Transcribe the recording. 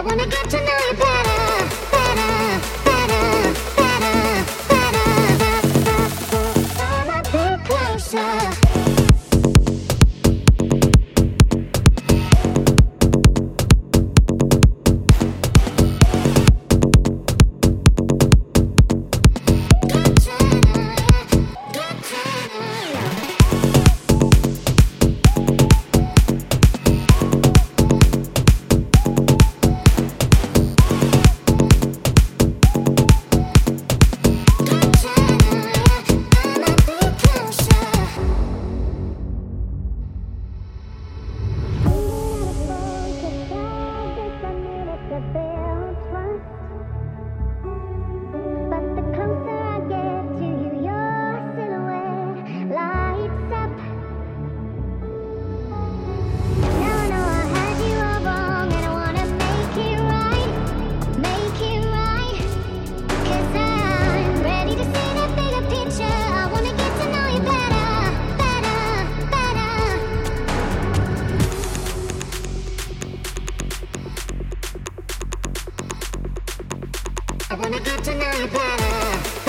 I wanna get to know you better. wanna get to know you better.